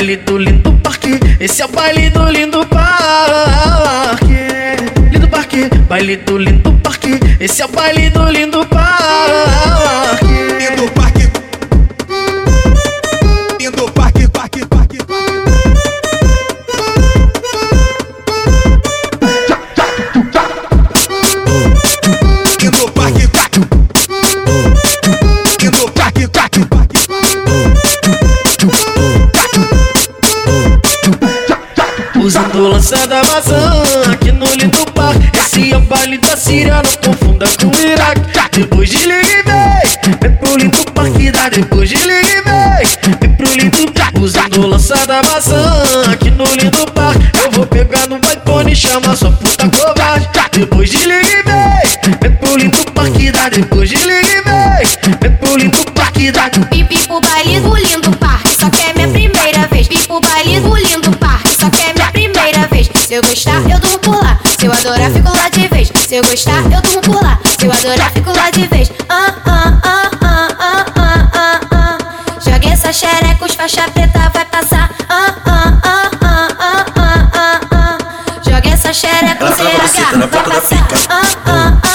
baile do lindo parque. Esse é o baile do lindo parque. Lindo parque, baile do lindo parque. Esse é o baile do lindo parque. Usando lança da maçã aqui no lindo parque. Esse é o baile da Síria, não confunda com o Iraque. Depois desliga e vem, vem pro lindo parque da. Depois desliga e vem, vem pro lindo parque. Usando lança da maçã aqui no lindo parque. Eu vou pegar no iPhone e chamar sua puta covarde. Depois desliga e vem, vem pro lindo parque da. Depois desliga e vem, vem pro lindo parque da. Pipi pro baile do lindo parque, só que é Se eu gostar, eu durmo por lá. Se eu adorar, fico lá de vez. Se eu gostar, eu durmo por lá. Se eu adorar, fico lá de vez. Ah, ah, ah, ah, ah, ah, ah, ah. Joga essa xereca, os faixa preta vai passar. Ah, ah, ah, ah, ah, ah, ah, ah. Joga essa xereca, os CH tá vai foto da passar.